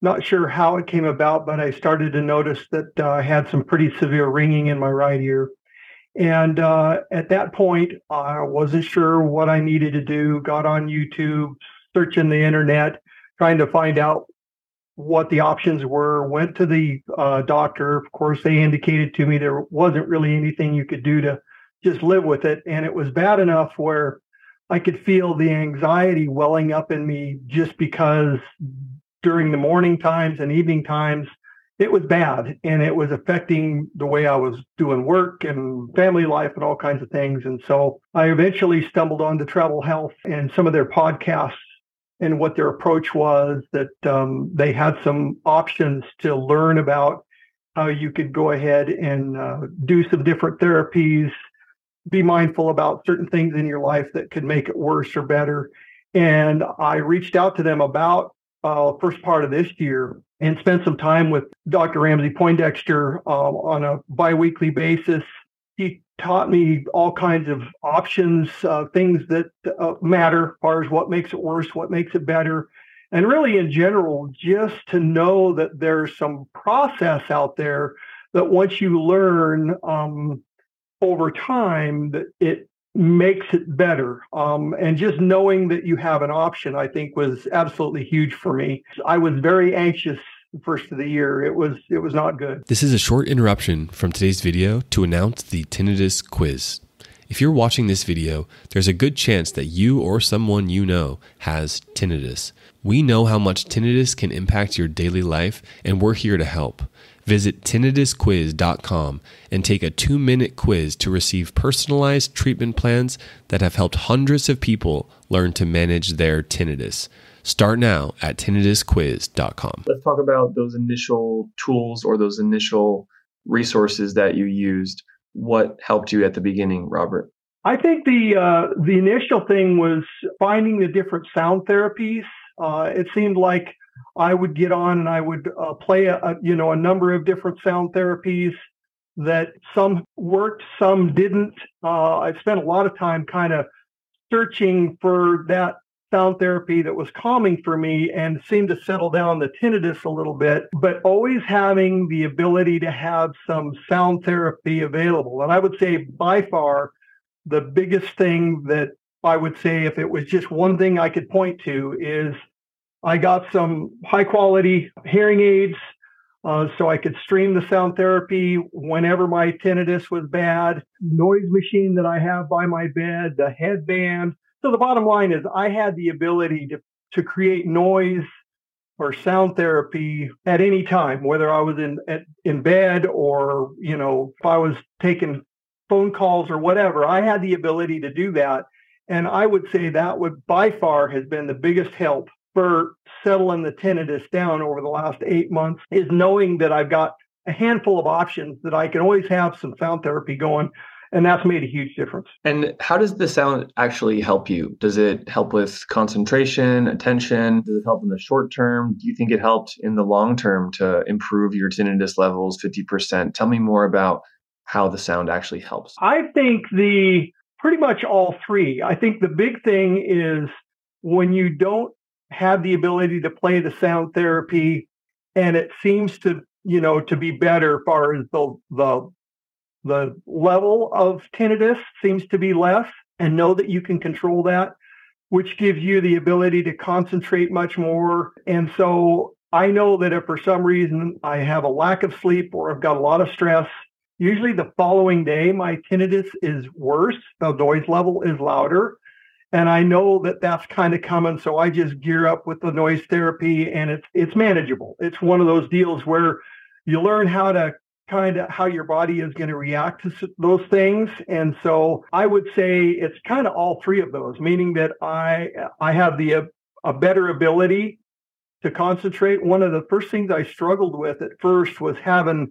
not sure how it came about, but I started to notice that uh, I had some pretty severe ringing in my right ear. And uh, at that point, I wasn't sure what I needed to do. Got on YouTube, searching the internet, trying to find out what the options were. Went to the uh, doctor. Of course, they indicated to me there wasn't really anything you could do to just live with it. And it was bad enough where I could feel the anxiety welling up in me just because during the morning times and evening times, it was bad and it was affecting the way I was doing work and family life and all kinds of things. And so I eventually stumbled onto Treble Health and some of their podcasts and what their approach was that um, they had some options to learn about how you could go ahead and uh, do some different therapies, be mindful about certain things in your life that could make it worse or better. And I reached out to them about uh, first part of this year and spent some time with Dr. Ramsey Poindexter uh, on a biweekly basis. He taught me all kinds of options, uh, things that uh, matter as far as what makes it worse, what makes it better. And really, in general, just to know that there's some process out there that once you learn um, over time, that it makes it better. Um, and just knowing that you have an option, I think, was absolutely huge for me. I was very anxious first of the year. It was it was not good. This is a short interruption from today's video to announce the tinnitus quiz. If you're watching this video, there's a good chance that you or someone you know has tinnitus. We know how much tinnitus can impact your daily life, and we're here to help. Visit tinnitusquiz.com and take a two minute quiz to receive personalized treatment plans that have helped hundreds of people learn to manage their tinnitus. Start now at tinnitusquiz.com. Let's talk about those initial tools or those initial resources that you used. What helped you at the beginning, Robert? I think the uh, the initial thing was finding the different sound therapies. Uh, it seemed like I would get on and I would uh, play a, a, you know a number of different sound therapies that some worked, some didn't. Uh, I spent a lot of time kind of searching for that sound therapy that was calming for me and seemed to settle down the tinnitus a little bit, but always having the ability to have some sound therapy available. And I would say by far the biggest thing that I would say if it was just one thing I could point to is I got some high quality hearing aids uh, so I could stream the sound therapy whenever my tinnitus was bad. Noise machine that I have by my bed, the headband. So the bottom line is I had the ability to, to create noise or sound therapy at any time, whether I was in at, in bed or you know if I was taking phone calls or whatever. I had the ability to do that, and I would say that would by far has been the biggest help for settling the tinnitus down over the last eight months is knowing that I've got a handful of options that I can always have some sound therapy going. And that's made a huge difference. And how does the sound actually help you? Does it help with concentration, attention? Does it help in the short term? Do you think it helped in the long term to improve your tinnitus levels 50%? Tell me more about how the sound actually helps. I think the pretty much all three. I think the big thing is when you don't have the ability to play the sound therapy, and it seems to you know to be better as far as the the the level of tinnitus seems to be less, and know that you can control that, which gives you the ability to concentrate much more. And so I know that if for some reason I have a lack of sleep or I've got a lot of stress, usually the following day my tinnitus is worse, the noise level is louder and I know that that's kind of coming. So I just gear up with the noise therapy, and it's it's manageable. It's one of those deals where you learn how to kind of how your body is going to react to those things. And so I would say it's kind of all three of those, meaning that I I have the a better ability to concentrate. One of the first things I struggled with at first was having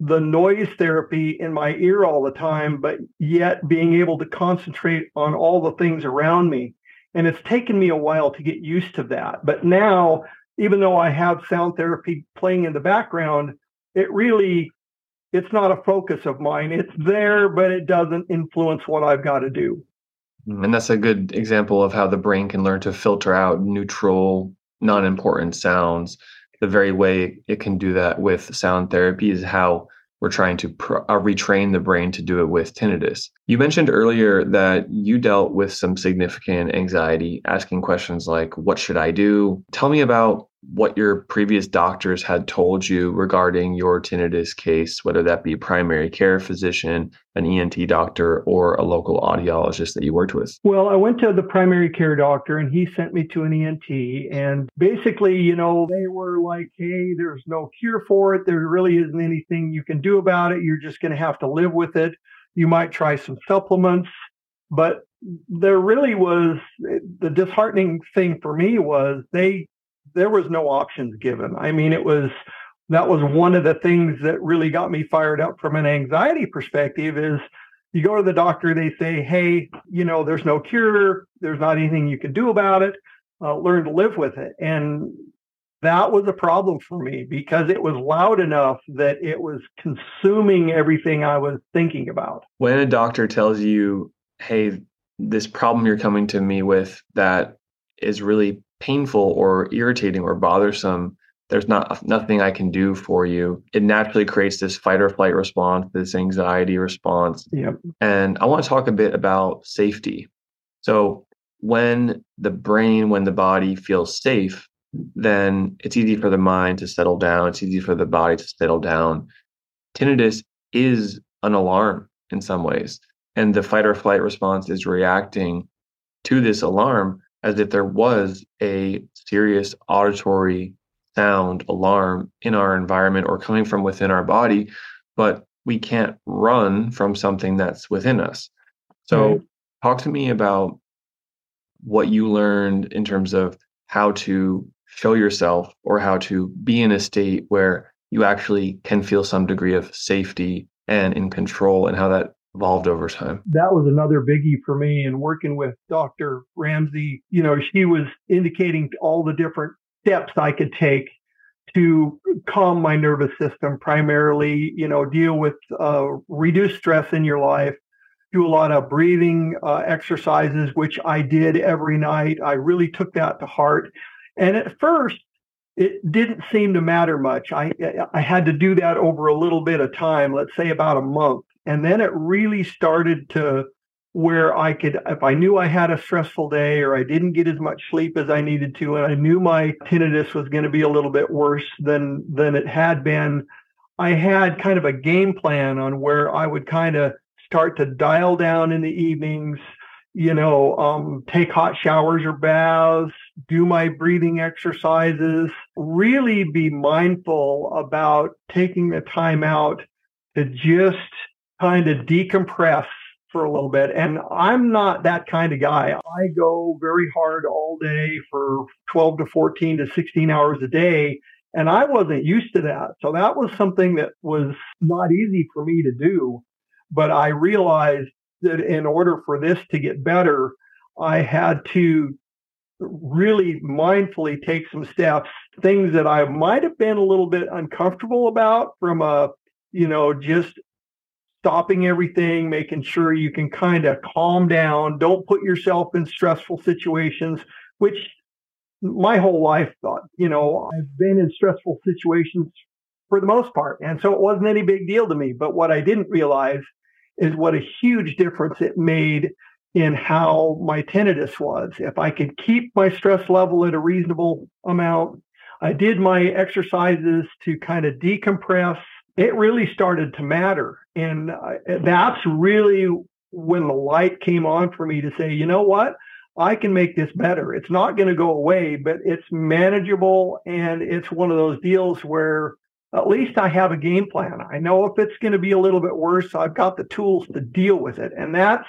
the noise therapy in my ear all the time, but yet being able to concentrate on all the things around me. And it's taken me a while to get used to that. But now, even though I have sound therapy playing in the background, it really it's not a focus of mine. It's there, but it doesn't influence what I've got to do. Mm, and that's a good example of how the brain can learn to filter out neutral, non important sounds. The very way it can do that with sound therapy is how we're trying to uh, retrain the brain to do it with tinnitus. You mentioned earlier that you dealt with some significant anxiety, asking questions like, What should I do? Tell me about what your previous doctors had told you regarding your tinnitus case, whether that be primary care physician, an ENT doctor, or a local audiologist that you worked with? Well, I went to the primary care doctor and he sent me to an ENT. And basically, you know, they were like, hey, there's no cure for it. There really isn't anything you can do about it. You're just going to have to live with it. You might try some supplements. But there really was the disheartening thing for me was they there was no options given. I mean, it was that was one of the things that really got me fired up from an anxiety perspective is you go to the doctor, they say, hey, you know, there's no cure, there's not anything you can do about it, uh, learn to live with it. And that was a problem for me because it was loud enough that it was consuming everything I was thinking about. When a doctor tells you, hey, this problem you're coming to me with that is really painful or irritating or bothersome, there's not nothing I can do for you. It naturally creates this fight or flight response, this anxiety response. Yep. And I want to talk a bit about safety. So when the brain, when the body feels safe, then it's easy for the mind to settle down. It's easy for the body to settle down. Tinnitus is an alarm in some ways. And the fight or flight response is reacting to this alarm as if there was a serious auditory sound alarm in our environment or coming from within our body, but we can't run from something that's within us. So, right. talk to me about what you learned in terms of how to show yourself or how to be in a state where you actually can feel some degree of safety and in control and how that evolved over time. That was another biggie for me and working with Dr. Ramsey, you know, she was indicating all the different steps I could take to calm my nervous system primarily, you know, deal with uh, reduce stress in your life, do a lot of breathing uh, exercises, which I did every night. I really took that to heart. And at first, it didn't seem to matter much. I I had to do that over a little bit of time, let's say about a month. And then it really started to where I could, if I knew I had a stressful day or I didn't get as much sleep as I needed to, and I knew my tinnitus was going to be a little bit worse than than it had been, I had kind of a game plan on where I would kind of start to dial down in the evenings, you know, um, take hot showers or baths, do my breathing exercises, really be mindful about taking the time out to just kind of decompress for a little bit. And I'm not that kind of guy. I go very hard all day for 12 to 14 to 16 hours a day. And I wasn't used to that. So that was something that was not easy for me to do. But I realized that in order for this to get better, I had to really mindfully take some steps, things that I might have been a little bit uncomfortable about from a, you know, just stopping everything, making sure you can kind of calm down, don't put yourself in stressful situations, which my whole life thought, you know, I've been in stressful situations for the most part. And so it wasn't any big deal to me. But what I didn't realize is what a huge difference it made in how my tinnitus was. If I could keep my stress level at a reasonable amount, I did my exercises to kind of decompress. It really started to matter. And that's really when the light came on for me to say, you know what? I can make this better. It's not going to go away, but it's manageable. And it's one of those deals where at least I have a game plan. I know if it's going to be a little bit worse, I've got the tools to deal with it. And that's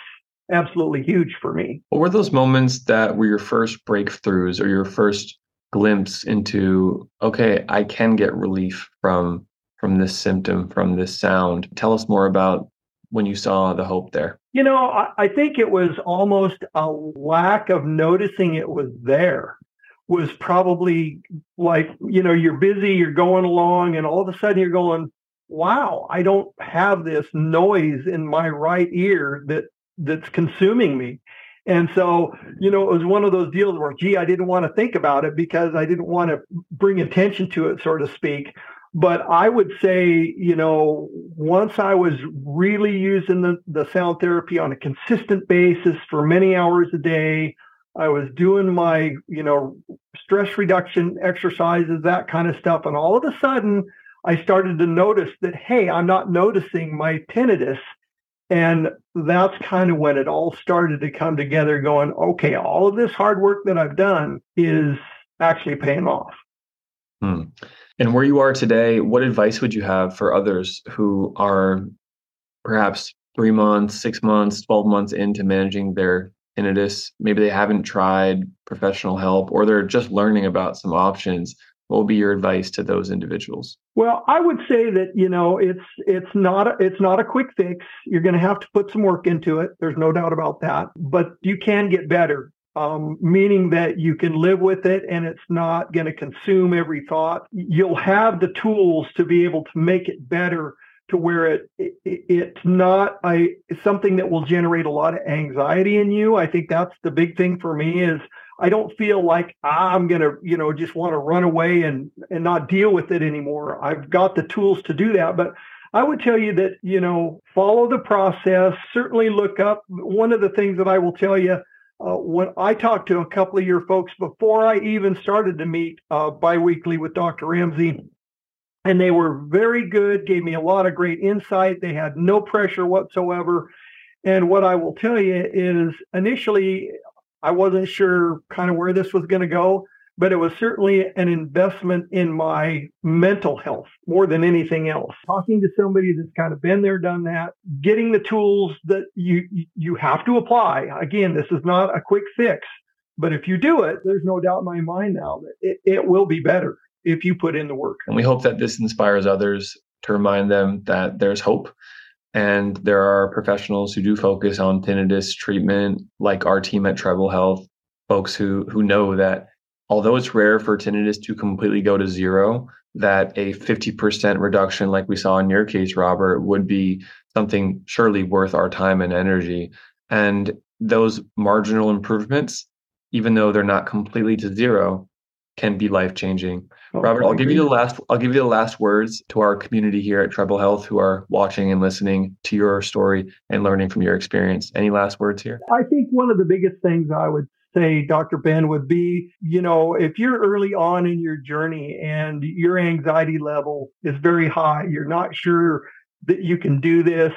absolutely huge for me. What were those moments that were your first breakthroughs or your first glimpse into, okay, I can get relief from from this symptom, from this sound. Tell us more about when you saw the hope there. You know, I, I think it was almost a lack of noticing it was there was probably like, you know, you're busy, you're going along, and all of a sudden you're going, wow, I don't have this noise in my right ear that that's consuming me. And so, you know, it was one of those deals where, gee, I didn't want to think about it because I didn't want to bring attention to it, so to speak. But I would say, you know, once I was really using the, the sound therapy on a consistent basis for many hours a day, I was doing my, you know, stress reduction exercises, that kind of stuff. And all of a sudden, I started to notice that, hey, I'm not noticing my tinnitus. And that's kind of when it all started to come together, going, okay, all of this hard work that I've done is actually paying off. Hmm. And where you are today, what advice would you have for others who are perhaps three months, six months, 12 months into managing their Maybe they haven't tried professional help or they're just learning about some options. What would be your advice to those individuals? Well, I would say that you know it's it's not a, it's not a quick fix. You're going to have to put some work into it. There's no doubt about that. But you can get better, um, meaning that you can live with it and it's not going to consume every thought. You'll have the tools to be able to make it better to where it, it, it's not a something that will generate a lot of anxiety in you. I think that's the big thing for me is I don't feel like I'm going to, you know, just want to run away and and not deal with it anymore. I've got the tools to do that, but I would tell you that, you know, follow the process, certainly look up one of the things that I will tell you uh, when I talked to a couple of your folks before I even started to meet uh, biweekly with Dr. Ramsey, and they were very good, gave me a lot of great insight. They had no pressure whatsoever. And what I will tell you is initially, I wasn't sure kind of where this was going to go, but it was certainly an investment in my mental health more than anything else. Talking to somebody that's kind of been there, done that, getting the tools that you you have to apply. Again, this is not a quick fix, but if you do it, there's no doubt in my mind now that it, it will be better if you put in the work. And we hope that this inspires others to remind them that there's hope and there are professionals who do focus on tinnitus treatment, like our team at Treble Health, folks who who know that although it's rare for tinnitus to completely go to zero, that a 50% reduction, like we saw in your case, Robert, would be something surely worth our time and energy. And those marginal improvements, even though they're not completely to zero, can be life changing. Oh, Robert, I'll give you the last I'll give you the last words to our community here at Treble Health who are watching and listening to your story and learning from your experience. Any last words here? I think one of the biggest things I would say, Dr. Ben, would be, you know, if you're early on in your journey and your anxiety level is very high, you're not sure that you can do this,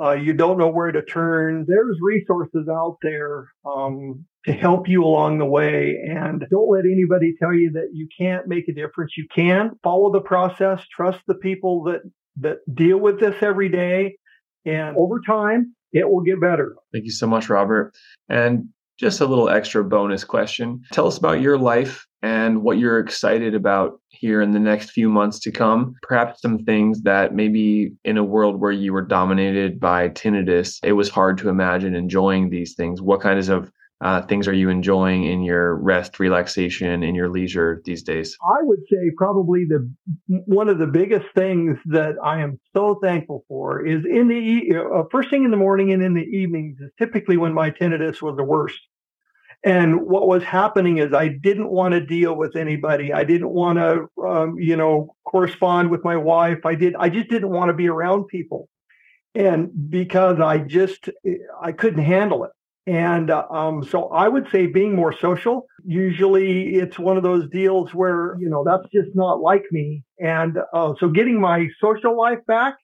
uh, you don't know where to turn, there's resources out there um, to help you along the way. And don't let anybody tell you that you can't make a difference. You can follow the process, trust the people that, that deal with this every day. And over time, it will get better. Thank you so much, Robert. And just a little extra bonus question. Tell us about your life and what you're excited about here in the next few months to come. Perhaps some things that maybe in a world where you were dominated by tinnitus, it was hard to imagine enjoying these things. What kinds of uh, things are you enjoying in your rest, relaxation, in your leisure these days? I would say probably the one of the biggest things that I am so thankful for is in the uh, first thing in the morning and in the evenings is typically when my tinnitus was the worst. And what was happening is I didn't want to deal with anybody. I didn't want to, um, you know, correspond with my wife. I did. I just didn't want to be around people, and because I just I couldn't handle it. And um, so I would say being more social. Usually it's one of those deals where, you know, that's just not like me. And uh, so getting my social life back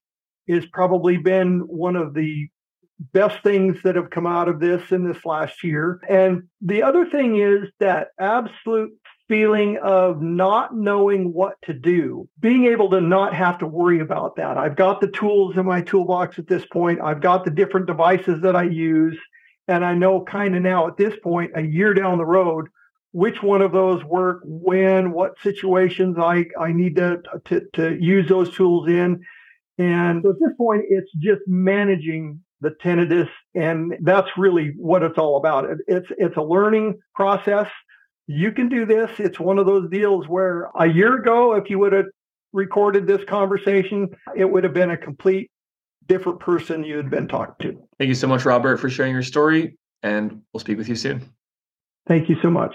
has probably been one of the best things that have come out of this in this last year. And the other thing is that absolute feeling of not knowing what to do, being able to not have to worry about that. I've got the tools in my toolbox at this point. I've got the different devices that I use. And I know kind of now at this point, a year down the road, which one of those work when, what situations I, I need to, to, to use those tools in. And so at this point, it's just managing the tinnitus. And that's really what it's all about. It's, it's a learning process. You can do this. It's one of those deals where a year ago, if you would have recorded this conversation, it would have been a complete different person you had been talking to. Thank you so much, Robert, for sharing your story. And we'll speak with you soon. Thank you so much.